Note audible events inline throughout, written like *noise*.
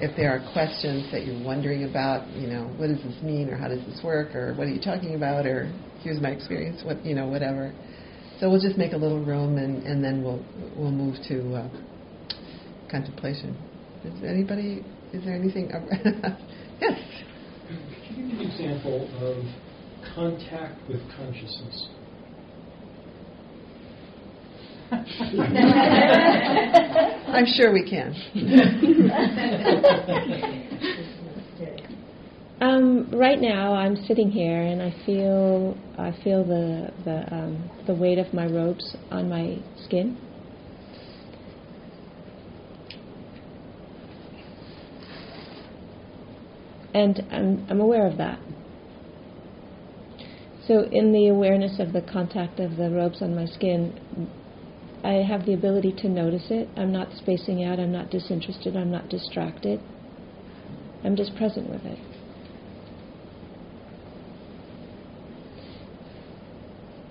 if there are questions that you're wondering about, you know, what does this mean, or how does this work, or what are you talking about, or here's my experience, what you know, whatever. So we'll just make a little room, and, and then we'll we'll move to uh, contemplation. Is anybody? Is there anything? *laughs* yes. Could you give an example of contact with consciousness? *laughs* I'm sure we can. um, right now, I'm sitting here and I feel I feel the the um, the weight of my robes on my skin. And I'm, I'm aware of that. So, in the awareness of the contact of the robes on my skin, I have the ability to notice it. I'm not spacing out, I'm not disinterested, I'm not distracted. I'm just present with it.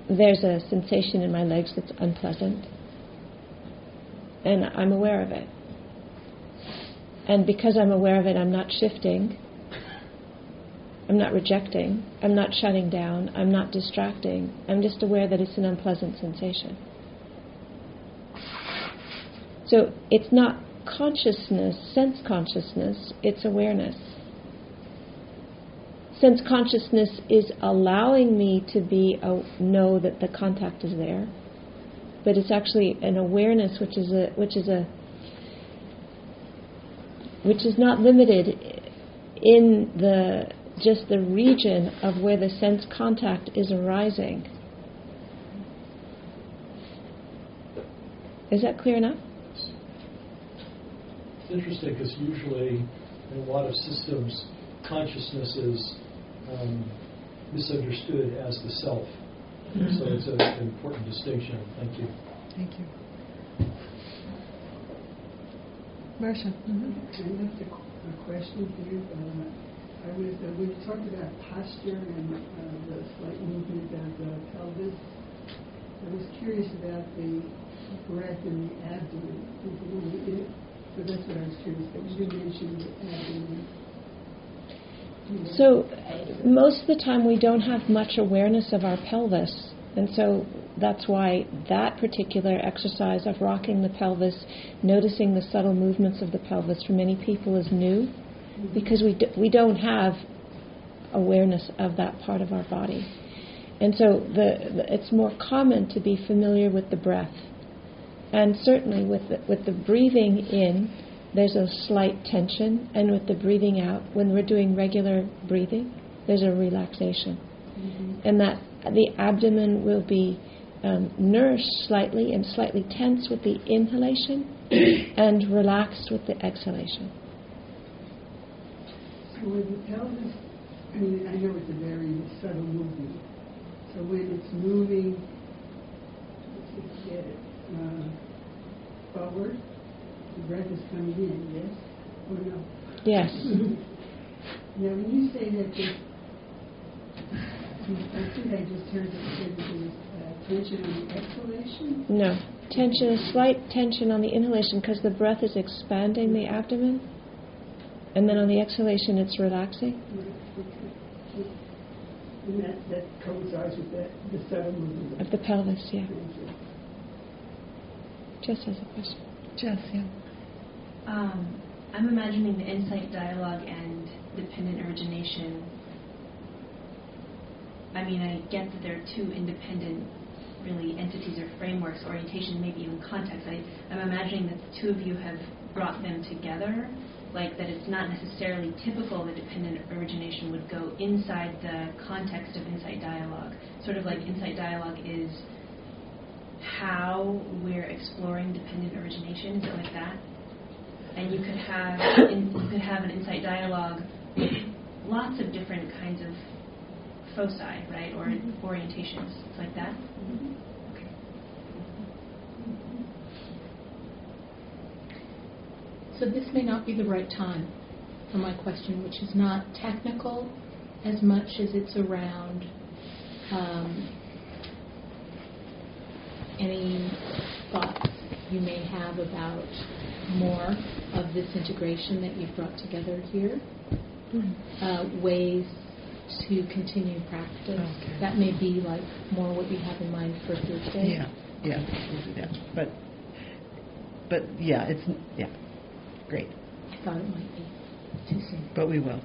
There's a sensation in my legs that's unpleasant, and I'm aware of it. And because I'm aware of it, I'm not shifting. I'm not rejecting. I'm not shutting down. I'm not distracting. I'm just aware that it's an unpleasant sensation. So it's not consciousness, sense consciousness, it's awareness. Sense consciousness is allowing me to be a, know that the contact is there, but it's actually an awareness which is a which is a which is not limited in the just the region of where the sense contact is arising. Is that clear enough? It's interesting because usually in a lot of systems, consciousness is um, misunderstood as the self. Mm-hmm. So it's a, an important distinction. Thank you. Thank you. Marcia. Mm-hmm. I have a, a question for you. Uh, I was uh, we talked about posture and uh, the slight movement of the pelvis. I was curious about the breath in the abdomen. So that's what I was curious about. You mentioned abdomen. So, most of the time, we don't have much awareness of our pelvis. And so that's why that particular exercise of rocking the pelvis, noticing the subtle movements of the pelvis for many people is new because we, do, we don't have awareness of that part of our body. And so the, the, it's more common to be familiar with the breath and certainly with the, with the breathing in, there's a slight tension, and with the breathing out, when we're doing regular breathing, there's a relaxation. Mm-hmm. And that the abdomen will be um, nourished slightly and slightly tense with the inhalation *coughs* and relaxed with the exhalation. So when the pelvis, I mean, I know it's a very subtle movement. So when it's moving, let's get it. Uh, forward. The breath is coming in, yes or no? Yes. *laughs* now, when you say that this, I think I just heard that there was uh, tension on the exhalation. No. Tension, a slight tension on the inhalation because the breath is expanding the abdomen, and then on the exhalation it's relaxing. And that, that coincides with the, the movement of the pelvis, yeah. Jess has a question. Jess, yeah. Um, I'm imagining the insight dialogue and dependent origination. I mean, I get that they're two independent, really, entities or frameworks, orientation, maybe even context. I, I'm imagining that the two of you have brought them together, like that it's not necessarily typical that dependent origination would go inside the context of insight dialogue. Sort of like insight dialogue is how we're exploring dependent origination, is it like that? And you could have in, you could have an insight dialogue with lots of different kinds of foci, right, or mm-hmm. orientations. It's like that. Mm-hmm. Okay. So this may not be the right time for my question, which is not technical as much as it's around um, any thoughts you may have about more of this integration that you've brought together here, Mm-hmm. uh, ways to continue practice. Okay. That may be like more what you have in mind for Thursday. Yeah, yeah, that. But, but yeah, it's, yeah, great. I thought it might be too soon. But we will.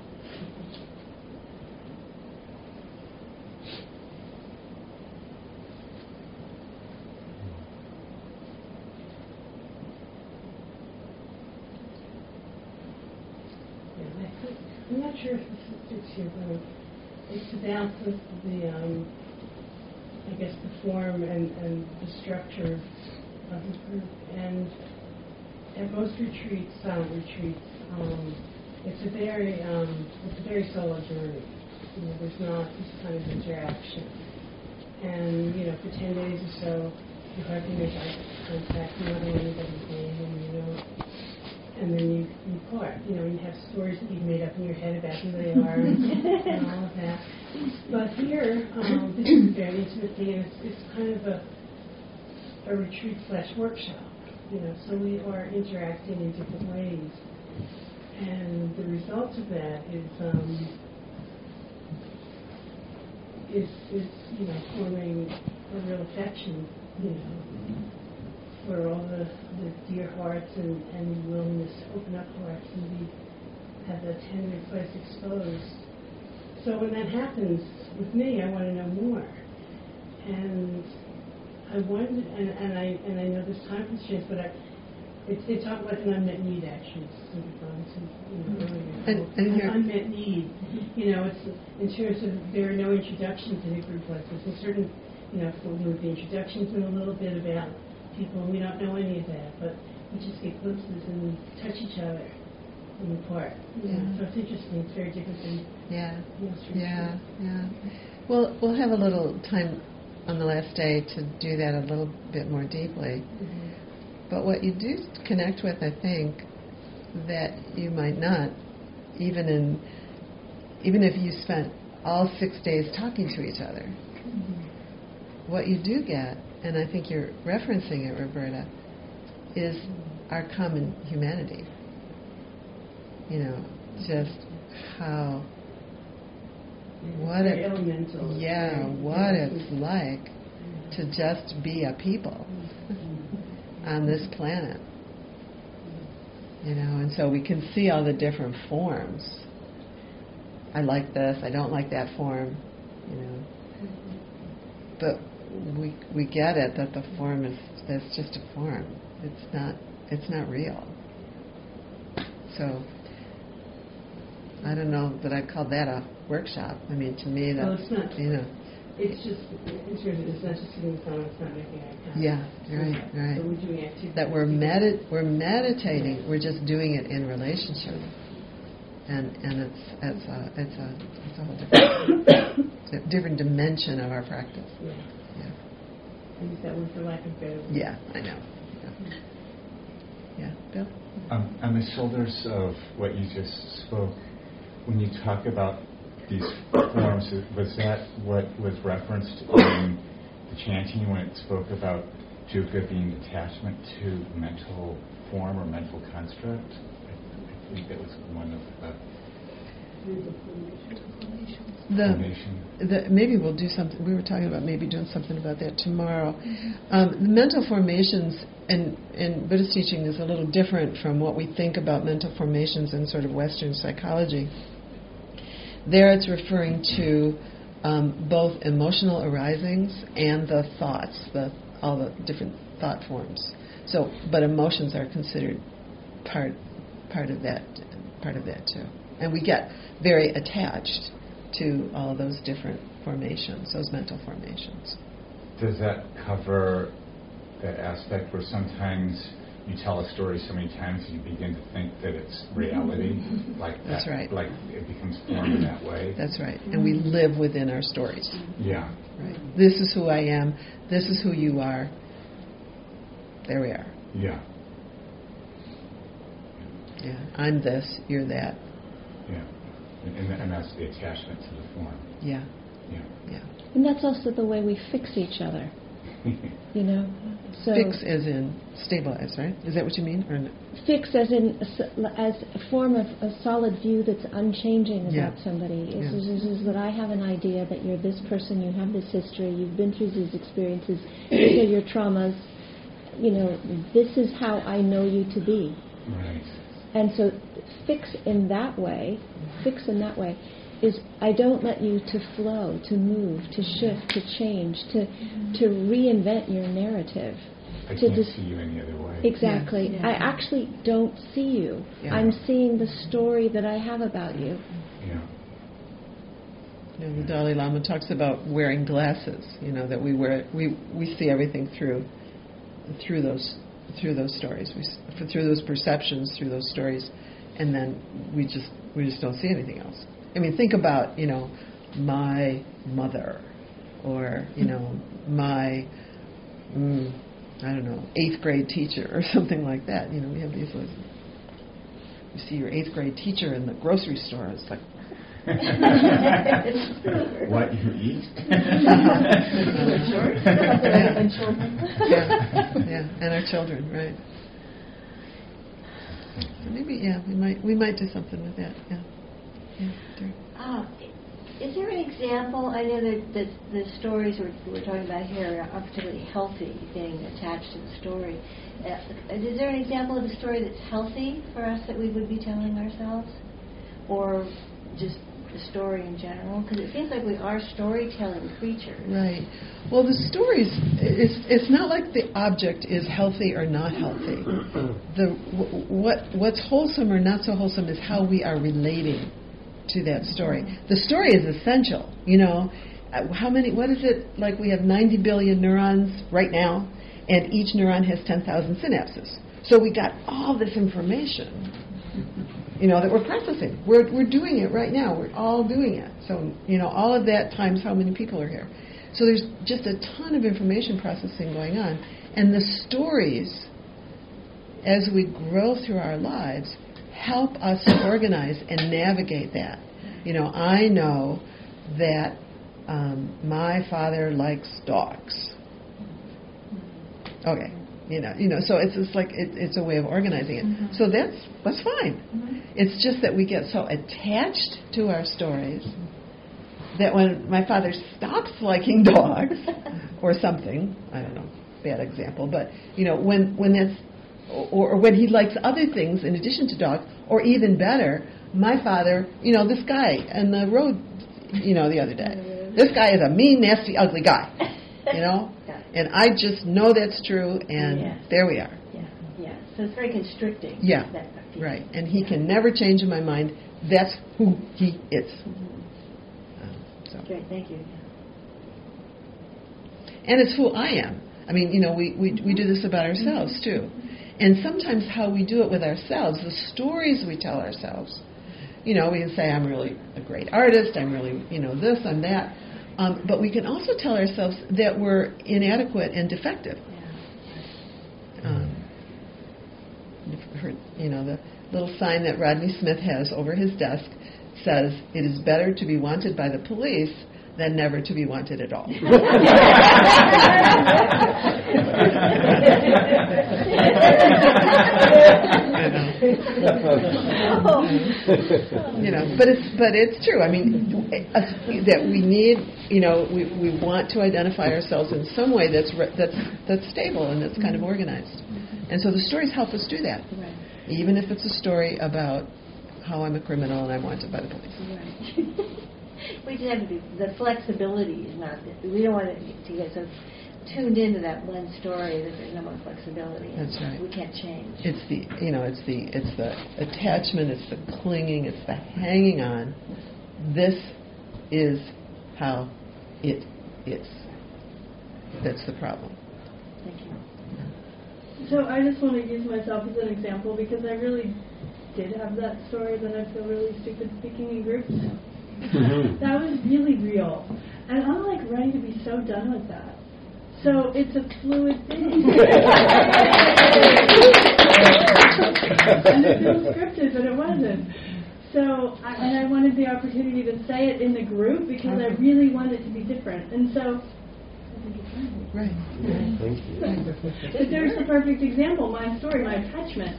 Yeah, I think- Sure if this fits here, but it's about the, the um, I guess, the form and, and the structure of the group. And at most retreats, silent retreats, um, it's a very, um, it's a very solo journey. You know, there's not this kind of interaction. And, you know, for 10 days or so, you hardly make eye contact, you don't know anybody's name, you know, and then you, you part. You know, you have stories that you've made up in your head about who they *laughs* are and, and all of that. But here, um, this is a very intimate thing, and it's, it's kind of a, a retreat slash workshop. You know, so we are interacting in different ways, and the result of that is um, is is you know forming a real affection. You know, for all the, the dear hearts and, and willingness to open up hearts and be have that tender place exposed. So when that happens with me, I want to know more. And I wonder, and, and I and I know there's time constraints, but I, it's they talk about an unmet need actually. Some people, you know, mm-hmm. earlier. And- and An unmet need. You know, it's in terms of there are no introductions to group like this. Certain, you know, if we'll move the introductions in a little bit about people, and we don't know any of that, but we just get glimpses and we touch each other in the park. You Yeah. so it's interesting. It's very different than Yeah, most yeah, yeah. Well, we'll have a little time on the last day to do that a little bit more deeply. Mhm. But what you do connect with, I think, that you might not, even in, even if you spent all six days talking to each other, what you do get, and I think you're referencing it, Roberta, is our common humanity. You know, just how, what it, elemental. yeah, what it's like to just be a people mm-hmm. on this planet. You know, and so we can see all the different forms. I like this, I don't like that form, you know. But we we get it that the form is that's just a form. It's not it's not real. So I don't know that I'd call that a workshop. I mean to me Well, it's not. you know It's just, in terms of, it's not just sitting in silence, it's not making eye contact. Yeah, right, right. So we're doing activities. that we're medit we're meditating. We're just doing it in relationship, and and it's it's a it's a it's a whole different *coughs* different dimension of our practice. Yeah, Yeah, I use that word for lack of better word. yeah, I know. Yeah, yeah. Bill. Um, on the shoulders of what you just spoke, when you talk about these forms, was that what was referenced in the chanting when it spoke about dukkha being attachment to mental form or mental construct? I, I think that was one of the Mental formation. The, the, maybe we'll do something. We were talking about maybe doing something about that tomorrow. Um, the mental formations in, in Buddhist teaching is a little different from what we think about mental formations in sort of Western psychology. There, it's referring to um, both emotional arisings and the thoughts, the all the different thought forms. So, but emotions are considered part part of that part of that too, and we get very attached to all those different formations, those mental formations. Does that cover that aspect where sometimes you tell a story so many times you begin to think that it's reality? *laughs* Like that, That's right. Like it becomes formed in that way? That's right, and we live within our stories. yeah. Right. This is who I am. This is who you are. There we are. Yeah. Yeah. I'm this. You're that. Yeah. And, and, and that's the attachment to the form. Yeah. Yeah. Yeah. And that's also the way we fix each other. *laughs* You know, so Fix as in stabilize, right? Is that what you mean? Or no? fix as in a s- as a form of a solid view that's unchanging about Yeah. somebody. Is, Yeah. is, is, is that I have an idea that you're this person, you have this history, you've been through these experiences, these are your traumas. You know, this is how I know you to be. Right. And so, fix in that way, fix in that way, is I don't let you to flow, to move, to shift, to change, to to reinvent your narrative. I to can't dis- see you any other way. Exactly. Yeah. I actually don't see you. Yeah. I'm seeing the story that I have about you. Yeah. You know, the Dalai Lama talks about wearing glasses. You know that we wear we we see everything through through those through those stories, we, through those perceptions, through those stories, and then we just we just don't see anything else. I mean, think about you know my mother, or you know my mm, I don't know eighth grade teacher or *laughs* something like that. You know, we have these. You see your eighth grade teacher in the grocery store. It's like *laughs* what you eat? *laughs* yeah, yeah, and our children, right? So maybe, yeah, we might we might do something with that. Yeah, yeah. Uh, Is there an example, I know that that the stories we're we're talking about here are particularly healthy, being attached to the story. Uh, Is there an example of a story that's healthy for us that we would be telling ourselves? Or just the story in general? Because it seems like we are storytelling creatures. Right. Well, the stories it's it's not like the object is healthy or not healthy. *clears throat* The wh- what what's wholesome or not so wholesome is how we are relating to that story. The story is essential. You know, Uh, how many? What is it like? We have 90 billion neurons right now, and each neuron has 10,000 synapses. So we got all this information you know, that we're processing. We're, we're doing it right now. We're all doing it. So, you know, all of that times how many people are here. So there's just a ton of information processing going on. And the stories, as we grow through our lives, help us organize and navigate that. You know, I know that um, my father likes dogs. Okay, you know, you know. So it's just like it, it's a way of organizing it. Mm-hmm. So that's that's fine. Mm-hmm. It's just that we get so attached to our stories that when my father stops liking *laughs* dogs or something, I don't know, bad example, but you know, when when that's or, or when he likes other things in addition to dogs, or even better, my father, you know, this guy on the road, you know, the other day, *laughs* this guy is a mean, nasty, ugly guy, you know. And I just know that's true, and Yes. there we are. Yeah, yeah. So it's very constricting. Yeah, that right. And he can never change in my mind. That's who he is. Um, so. Great, thank you. And it's who I am. I mean, you know, we, we, we do this about ourselves too. And sometimes how we do it with ourselves, the stories we tell ourselves, you know, we can say, I'm really a great artist, I'm really, you know, this, I'm that. Um, but we can also tell ourselves that we're inadequate and defective. Um, you've heard, you know, the little sign that Rodney Smith has over his desk says, "It is better to be wanted by the police than never to be wanted at all." *laughs* *laughs* *laughs* *laughs* you know, but it's but it's true. I mean, uh, that we need, you know, we we want to identify ourselves in some way that's re- that's that's stable and that's kind of organized. And so the stories help us do that, Right. even if it's a story about how I'm a criminal and I'm wanted by the police. Right. *laughs* we just have the flexibility is not, we don't want to to get so tuned into that one story that there's no more flexibility. That's right. We can't change. It's the you know it's the it's the attachment, it's the clinging, it's the hanging on. This is how it is. That's the problem. Thank you. So I just want to use myself as an example because I really did have that story that I feel really stupid speaking in groups. Mm-hmm. that was really real. And I'm like ready to be so done with that. So it's a fluid thing. *laughs* and it feels scripted, but it wasn't. So, I, and I wanted the opportunity to say it in the group because I really wanted it to be different. And so Right. Thank you. But there's the perfect example, my story, my attachment.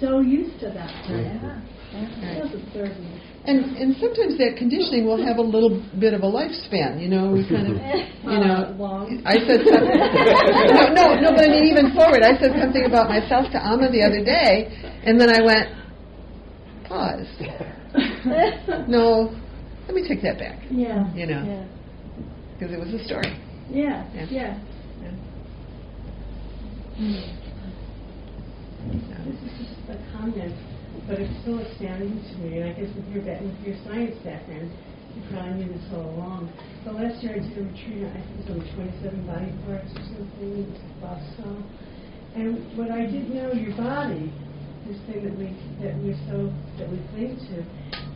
So used to that. Yeah. It doesn't serve me. And and sometimes that conditioning will have a little bit of a lifespan. You know, we kind of, *laughs* you know. Uh, long. I said something. no, no, no. But I mean, even forward, I said something about myself to Amma the other day, and then I went, pause. *laughs* No, let me take that back. Yeah. You know, Yeah. because it was a story. Yeah. Yeah. Yeah. So, This is just a comment, but it's still astounding to me, and I guess with your, with your science background, you probably knew this all along. But last year I did a retreat, I think it was on 27 body parts or something, was Boston. And what I didn't know, your body, this thing that we, that we're so, that we cling to,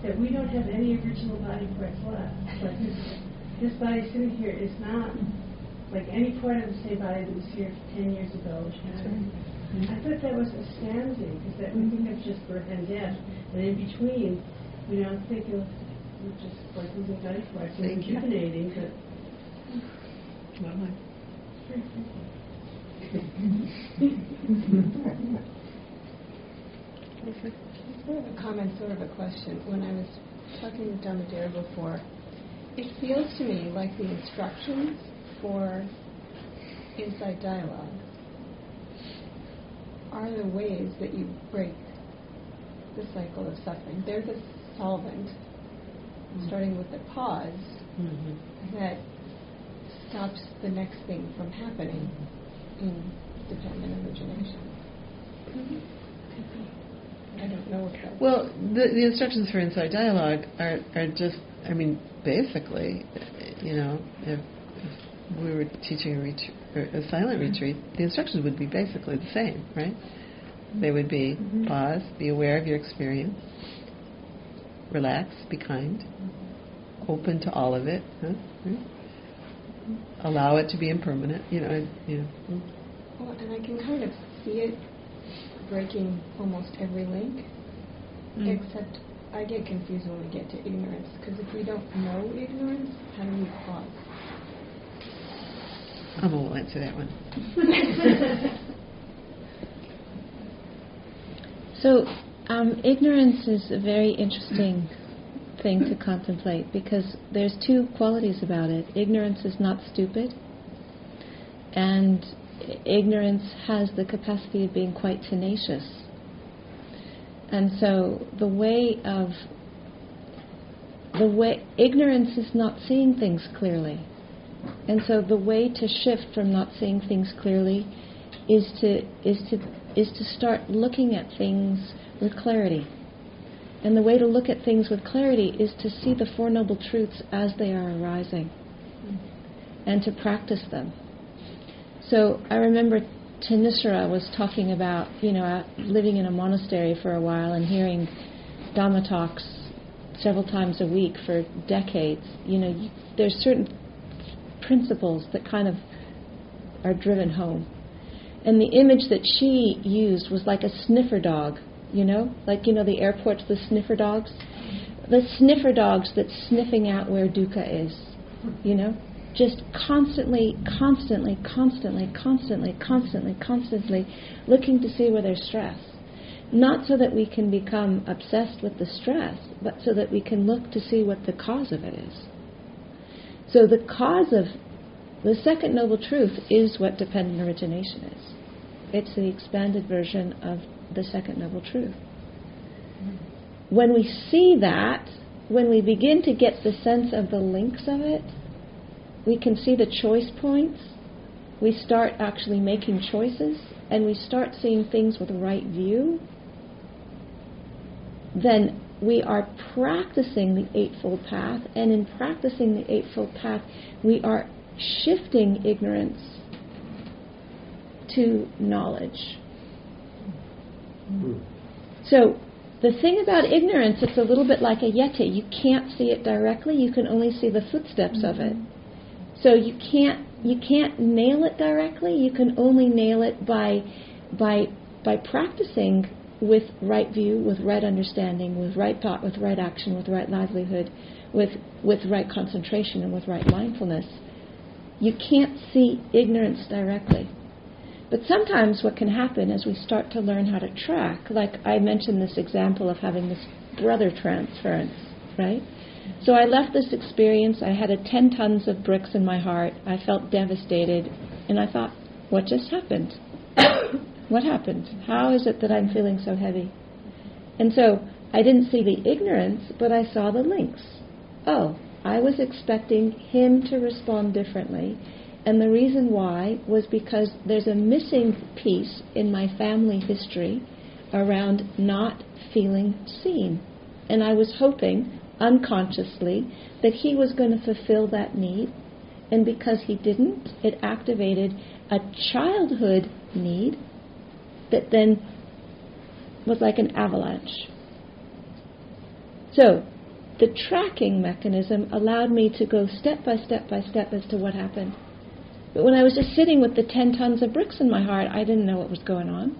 that we don't have any original body parts left. Like this, this body sitting here is not like any part of the same body that was here 10 years ago. I thought that was astounding because that we think of just birth and death, and in between, we don't think of just like losing body parts and Thank you. rejuvenating, but well, I- it's very. Sort of a comment, sort of a question. When I was talking with Damadera before, it feels to me like the instructions for insight dialogue are the ways that you break the cycle of suffering. They're the solvent, mm-hmm. starting with the pause mm-hmm. that stops the next thing from happening mm-hmm. in dependent origination. I don't know Well, the, the instructions for insight dialogue are, are just, I mean, basically, you know, we were teaching a, retreat, a silent mm-hmm. retreat, the instructions would be basically the same, right? They would be mm-hmm. pause, be aware of your experience, relax, be kind, mm-hmm. open to all of it, huh? Right? allow it to be impermanent, you know, and, you know. Well, and I can kind of see it breaking almost every link, mm. except I get confused when we get to ignorance, because if we don't know ignorance, how do we pause? Amma will answer that one. *laughs* So, um, ignorance is a very interesting thing to contemplate because there's two qualities about it. Ignorance is not stupid, and ignorance has the capacity of being quite tenacious. And so, the way of the way ignorance is not seeing things clearly. And so the way to shift from not seeing things clearly is to is to is to start looking at things with clarity. And the way to look at things with clarity is to see the Four Noble Truths as they are arising and to practice them. So I remember Thanissara was talking about, you know, living in a monastery for a while and hearing Dhamma talks several times a week for decades. You know, there's certain principles that kind of are driven home. And the image that she used was like a sniffer dog, you know, like you know the airports, the sniffer dogs, the sniffer dogs that's sniffing out where dukkha is, you know, just constantly, constantly, constantly, constantly, constantly, constantly looking to see where there's stress. Not so that we can become obsessed with the stress, but so that we can look to see what the cause of it is. So the cause of the second noble truth is what dependent origination is. It's the expanded version of the second noble truth. When we see that, when we begin to get the sense of the links of it, we can see the choice points. We start actually making choices, and we start seeing things with the right view. Then we are practicing the Eightfold Path, and in practicing the Eightfold Path, we are shifting ignorance to knowledge. Hmm. So, the thing about ignorance, it's a little bit like a yeti. You can't see it directly, you can only see the footsteps of it. So you can't you can't nail it directly. You can only nail it by by by practicing with right view, with right understanding, with right thought, with right action, with right livelihood, with with right concentration and with right mindfulness. You can't see ignorance directly. But sometimes what can happen as we start to learn how to track, like I mentioned this example of having this brother transference, right? So I left this experience. I had a 10 tons of bricks in my heart. I felt devastated. And I thought, what just happened? What happened? How is it that I'm feeling so heavy? And so I didn't see the ignorance, but I saw the links. Oh, I was expecting him to respond differently. And the reason why was because there's a missing piece in my family history around not feeling seen. And I was hoping, unconsciously, that he was going to fulfill that need. And because he didn't, it activated a childhood need that then was like an avalanche. So, the tracking mechanism allowed me to go step by step by step as to what happened. But when I was just sitting with the 10 tons of bricks in my heart, I didn't know what was going on.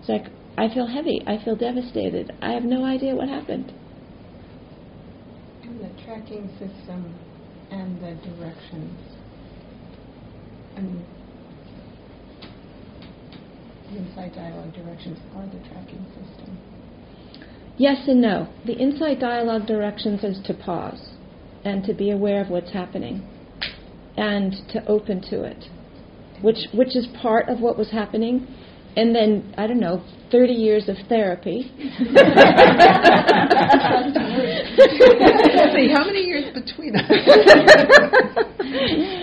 It's like, I feel heavy. I feel devastated. I have no idea what happened. And the tracking system and the directions. I mean, the Insight Dialogue directions are the tracking system. Yes and no. The Insight Dialogue directions is to pause and to be aware of what's happening and to open to it, which which is part of what was happening. And then I don't know, 30 years of therapy. *laughs* See, how many years between us?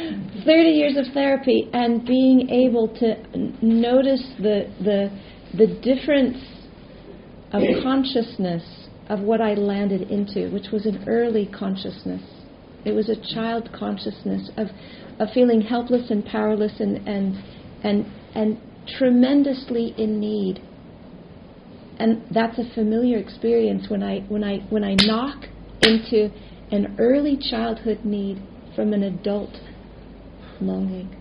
*laughs* 30 years of therapy and being able to n- notice the the the difference of *clears throat* consciousness of what I landed into, which was an early consciousness. It was a child consciousness of, of feeling helpless and powerless and, and, and, and tremendously in need. And that's a familiar experience when I, when, I, when I knock into an early childhood need from an adult longing.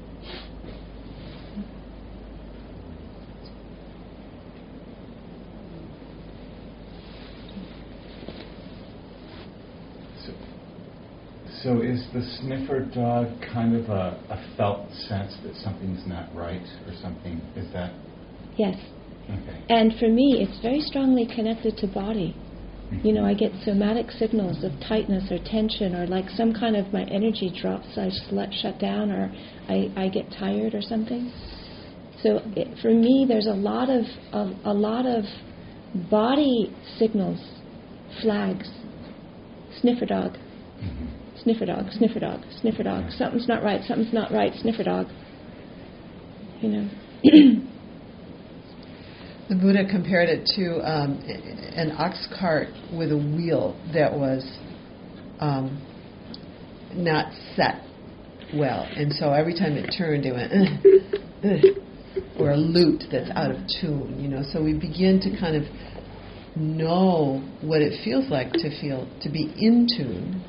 So, so is the sniffer dog kind of a, a felt sense that something's not right or something? Is that Yes. okay? And for me, it's very strongly connected to body. You know, I get somatic signals of tightness or tension, or like some kind of my energy drops, I let shut down, or I, I get tired or something. So it, for me, there's a lot of, of a lot of body signals, flags, sniffer dog, Mhm. sniffer dog, sniffer dog, sniffer dog. Something's not right. Something's not right. Sniffer dog. You know. *clears throat* The Buddha compared it to um, an ox cart with a wheel that was um, not set well, and so every time it turned, it went, "Ugh, ugh," or a lute that's out of tune. You know, so we begin to kind of know what it feels like to feel to be in tune,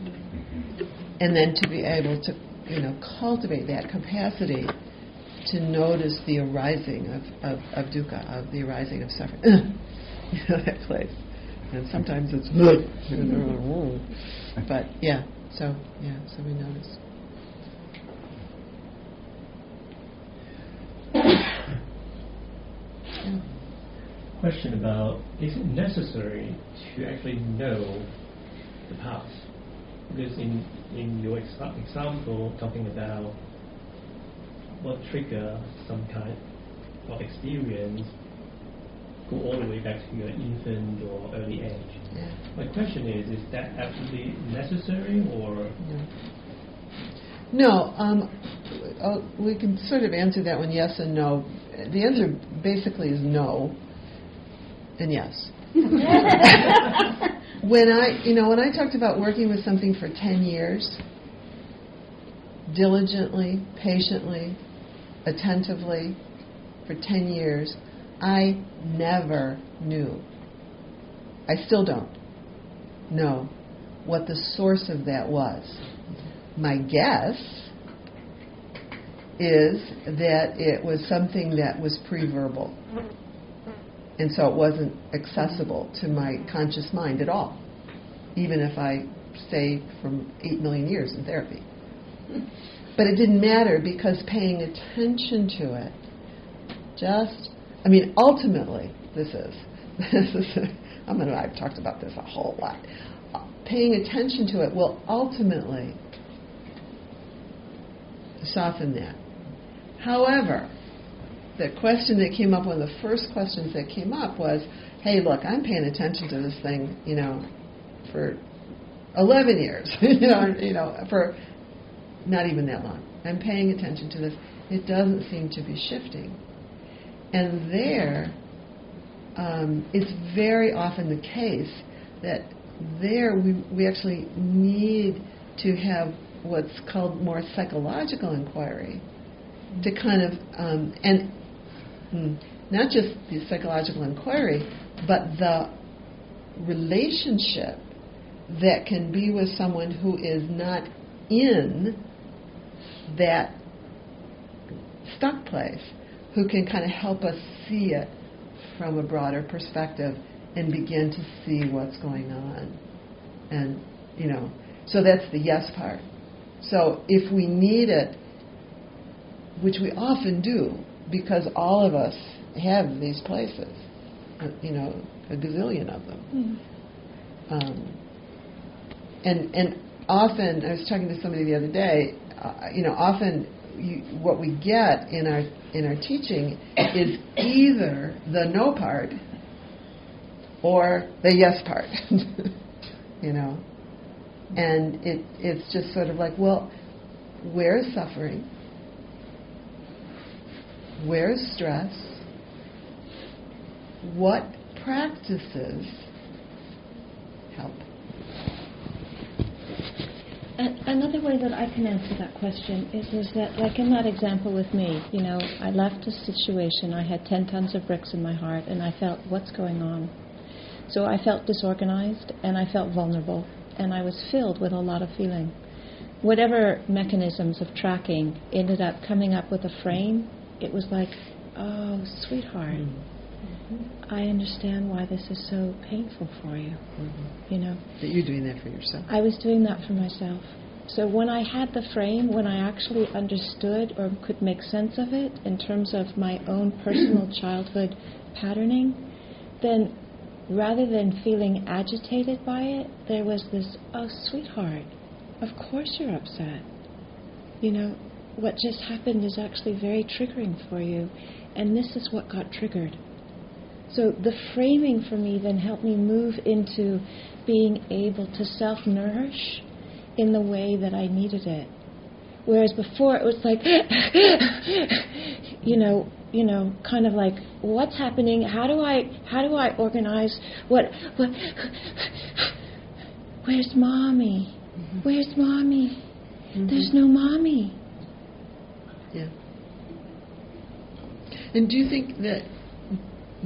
and then to be able to, you know, cultivate that capacity to notice the arising of, of, of dukkha, of the arising of suffering. *laughs* you know, that place. And sometimes it's, *laughs* mm. but yeah, so, yeah, so we notice. Question about is it necessary to actually know the past? Because in, in your exa- example, talking about what trigger some kind of experience go all the way back to your infant or early age. Yeah. My question is, is that absolutely necessary or No. No, um, uh, we can sort of answer that one yes and no. The answer basically is no and yes. *laughs* *laughs* when I, you know, when I talked about working with something for 10 years, diligently, patiently, attentively, for 10 years, I never knew. I still don't know what the source of that was. My guess is that it was something that was pre-verbal. And so it wasn't accessible to my conscious mind at all, even if I stay from 8 million years in therapy. But it didn't matter because paying attention to it just, I mean, ultimately, this is, *laughs* this is, I'm gonna, I've talked about this a whole lot. Paying attention to it will ultimately soften that. However, the question that came up, one of the first questions that came up was, hey, look, I'm paying attention to this thing, you know, for 11 years, *laughs* you know, you know, for not even that long. I'm paying attention to this. It doesn't seem to be shifting. And there, um, it's very often the case that there we, we actually need to have what's called more psychological inquiry to kind of, um, and hmm, not just the psychological inquiry, but the relationship that can be with someone who is not in that stuck place, who can kind of help us see it from a broader perspective and begin to see what's going on. And, you know, so that's the yes part. So if we need it, which we often do, because all of us have these places, uh, you know, a gazillion of them. Mm-hmm. Um, and and often, I was talking to somebody the other day. Uh, you know, often you, what we get in our in our teaching is either the no part or the yes part. *laughs* you know, and it it's just sort of like, well, where's suffering? Where's stress? What practices help? Another way that I can answer that question is, is that, like in that example with me, you know, I left a situation, I had 10 tons of bricks in my heart, and I felt, what's going on? So I felt disorganized, and I felt vulnerable, and I was filled with a lot of feeling. Whatever mechanisms of tracking ended up coming up with a frame, it was like, oh, sweetheart. Mm-hmm. I understand why this is so painful for you. Mm-hmm. You know that you're doing that for yourself. I was doing that for myself. So when I had the frame, when I actually understood or could make sense of it in terms of my own personal *clears throat* childhood patterning, then rather than feeling agitated by it, there was this, oh, sweetheart, of course you're upset. You know, what just happened is actually very triggering for you, and this is what got triggered. So the framing for me then helped me move into being able to self nourish in the way that I needed it. Whereas before it was like, *laughs* you know, you know, kind of like, what's happening? How do I, how do I organize? What, what? *laughs* Where's mommy? Mm-hmm. Where's mommy? Mm-hmm. There's no mommy. Yeah. And do you think that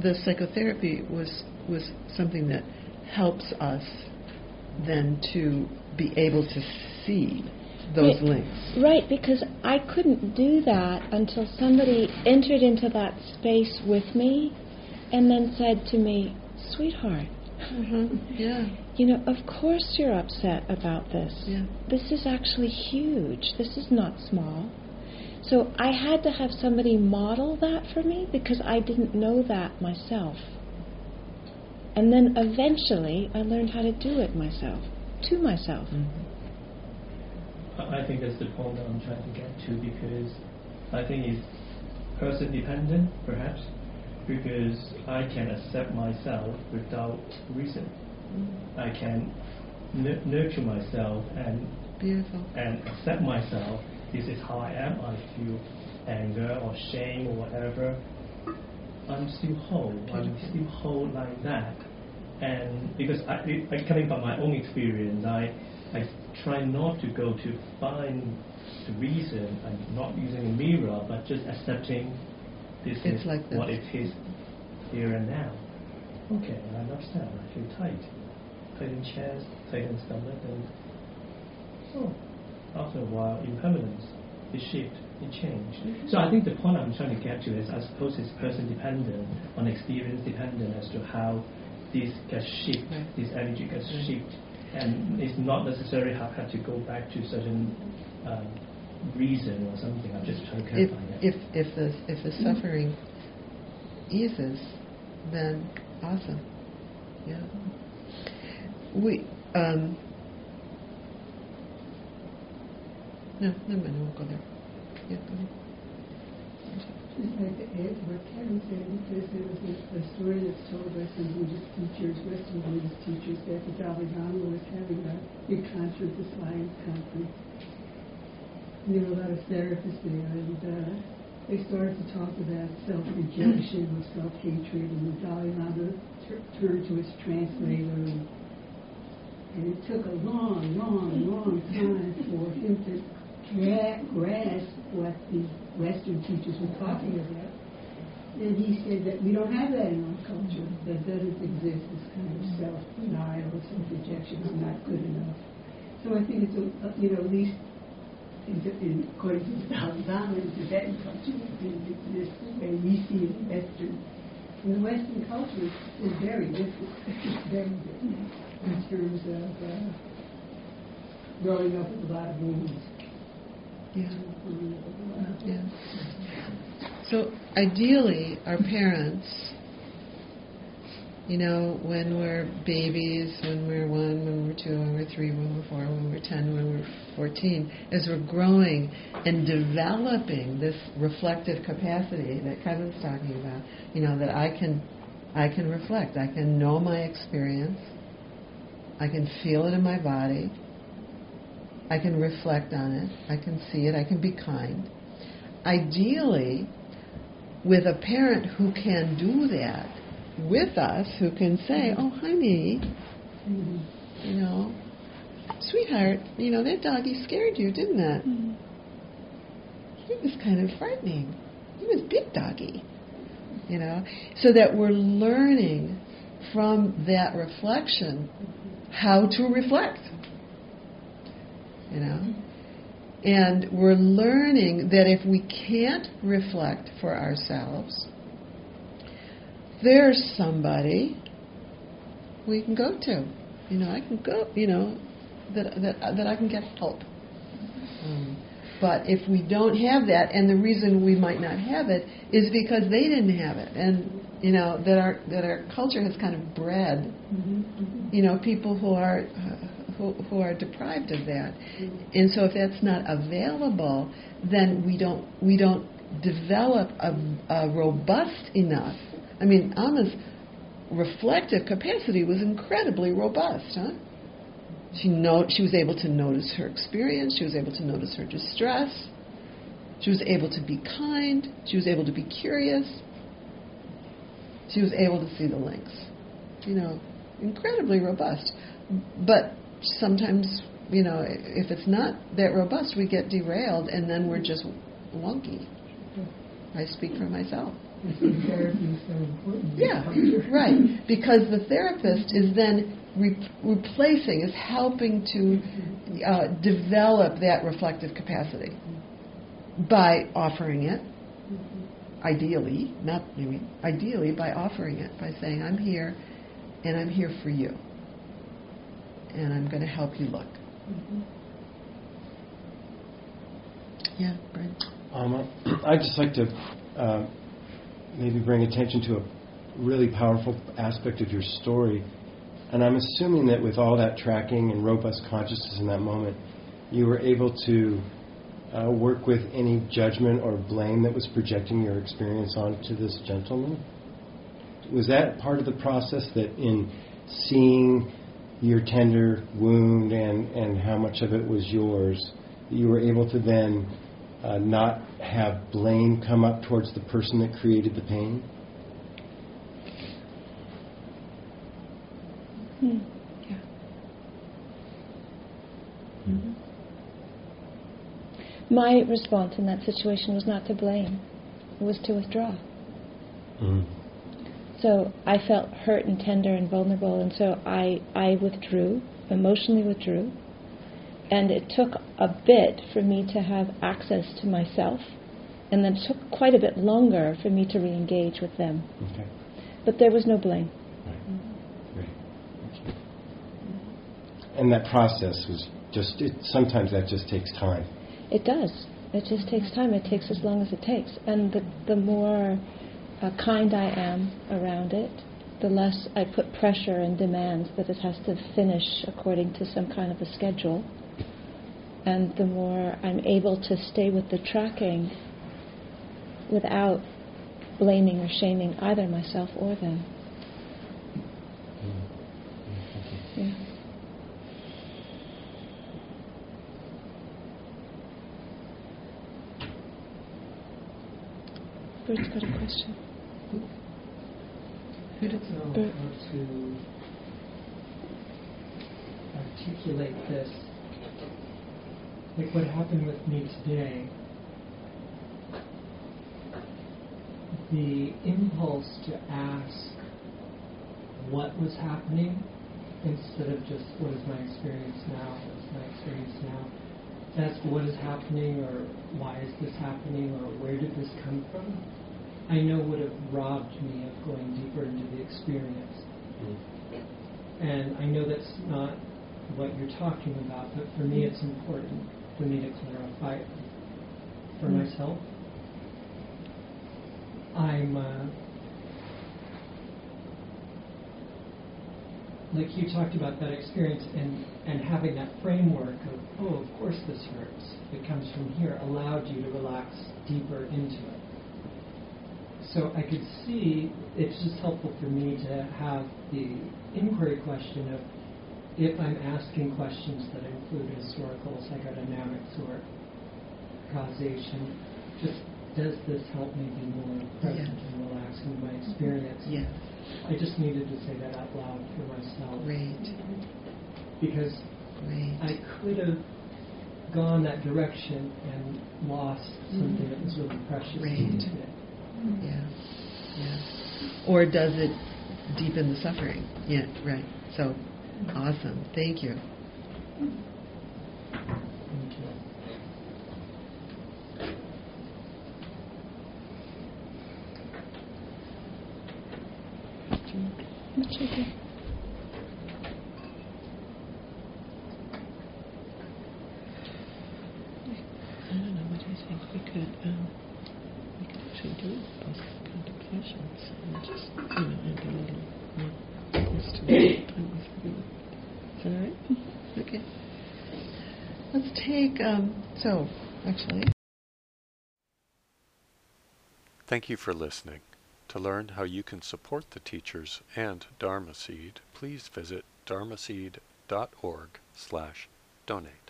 the psychotherapy was was something that helps us then to be able to see those right, links. Right, because I couldn't do that until somebody entered into that space with me and then said to me, Sweetheart, mm-hmm. yeah. you know, of course you're upset about this. Yeah. This is actually huge. This is not small. So I had to have somebody model that for me because I didn't know that myself. And then eventually I learned how to do it myself, to myself. Mm-hmm. I think that's the point that I'm trying to get to because I think it's person dependent, perhaps, because I can accept myself without reason. Mm-hmm. I can n- nurture myself and Beautiful. and accept myself this is how I am, I feel anger or shame or whatever, I'm still whole. I'm still whole like that. And because I, I coming from my own experience, I, I try not to go to find the reason. I'm not using a mirror, but just accepting this it's is like what it is here and now. Okay, I understand. I feel tight. Tight in chest, tight in stomach, and oh, after a while, impermanence, it shift, it change. Mm-hmm. So I think the point I'm trying to get to is I suppose it's person dependent, on experience dependent as to how this gets shift, right. this energy gets right. shift. And it's not necessarily have, have to go back to certain um, reason or something. I'm just trying to if clarify that. if if the if the suffering eases, then awesome. Yeah. We um. Won't go there. Yeah, go ahead. Just like add to what Kevin said, because there was a, a story that's told by some Buddhist teachers, Western Buddhist teachers, that the Dalai Lama was having a big conference, a science conference. And there were a lot of therapists there, and uh, they started to talk about self-rejection or self-hatred, and uh, the Dalai Lama tur turned to his translator, and, and it took a long, long, long time for him to grasp what the Western teachers were talking about. And he said that we don't have that in our culture. That doesn't exist. This kind of self-denial, self-rejection is not good enough. So I think it's, a, you know, at least in, in, according to the Dalai in Tibetan culture, the way we see it in Western. In the Western culture, it's, very different. *laughs* It's very different in terms of uh, growing up with a lot of wounds. Yeah. Growing up with a lot of Yeah. So ideally, our parents, you know, when we're babies, when we're one, when we're two, when we're three, when we're four, when we're ten, when we're fourteen, as we're growing and developing this reflective capacity that Kevin's talking about, you know, that I can, I can reflect, I can know my experience, I can feel it in my body, I can reflect on it, I can see it, I can be kind. Ideally, with a parent who can do that with us, who can say, "Oh, honey, mm-hmm. you know, sweetheart, you know that doggy scared you, didn't it? Mm-hmm. He was kind of frightening. He was big doggy, you know." So that we're learning from that reflection mm-hmm. how to reflect, you know. And we're learning that if we can't reflect for ourselves, there's somebody we can go to. You know, I can go. You know, that that that I can get help. Um, but if we don't have that, and the reason we might not have it is because they didn't have it, and you know that our that our culture has kind of bred, you know, people who are uh, who, are deprived of that. And so if that's not available, then we don't we don't develop a, a robust enough. I mean, Alma's reflective capacity was incredibly robust, huh? She know she was able to notice her experience. She was able to notice her distress. She was able to be kind. She was able to be curious. She was able to see the links. You know, incredibly robust. But sometimes, you know, if it's not that robust, we get derailed and then we're just wonky. I speak for myself. Therapy is so important. Yeah, right. Because the therapist is then re- replacing, is helping to uh, develop that reflective capacity by offering it. Ideally, not I mean, ideally by offering it, by saying, "I'm here, and I'm here for you, and I'm going to help you look." Yeah, Brian. Um, *clears throat* I'd just like to uh, maybe bring attention to a really powerful aspect of your story. And I'm assuming that with all that tracking and robust consciousness in that moment, you were able to uh, work with any judgment or blame that was projecting your experience onto this gentleman. Was that part of the process that in seeing your tender wound and, and how much of it was yours, you were able to then uh, not have blame come up towards the person that created the pain? Hmm. Yeah. Mm-hmm. My response in that situation was not to blame, it was to withdraw. Mm-hmm. So I felt hurt and tender and vulnerable, and so I, I withdrew, emotionally withdrew. And it took a bit for me to have access to myself, and then it took quite a bit longer for me to re engage with them. Okay. But there was no blame. Right. Great. You. And that process was just, it, sometimes that just takes time. It does. It just takes time. It takes as long as it takes. And the, the more uh, kind I am around it, the less I put pressure and demands that it has to finish according to some kind of a schedule. And the more I'm able to stay with the tracking without blaming or shaming either myself or them. Yeah. Bert's got a question. To articulate this? Like what happened with me today, the impulse to ask what was happening instead of just what is my experience now, what's my experience now. Ask what is happening or why is this happening or where did this come from, I know would have robbed me of going deeper into the experience. And I know that's not what you're talking about, but for me it's important for me to clarify it for Mm. myself. I'm uh, like you talked about that experience and, and having that framework of, oh, of course this hurts. It comes from here, allowed you to relax deeper into it. So I could see it's just helpful for me to have the inquiry question of if I'm asking questions that include historical, psychodynamics, or causation, just does this help me be more present and relaxed in my experience? Yes. I just needed to say that out loud for myself Great. because Great. I could have gone that direction and lost something that was really precious to me Right. Today. Yeah. Yeah. Or does it deepen the suffering? Yeah, right. So awesome. Thank you. Thank you. That's okay. I don't know. What do you think? We could, um, we could actually do both contemplations and just, you know, and do a little more close to it. Is that all right? Okay. Let's take, um, so, actually. Thank you for listening. To learn how you can support the teachers and Dharma Seed, please visit dharmaseed.org slash donate.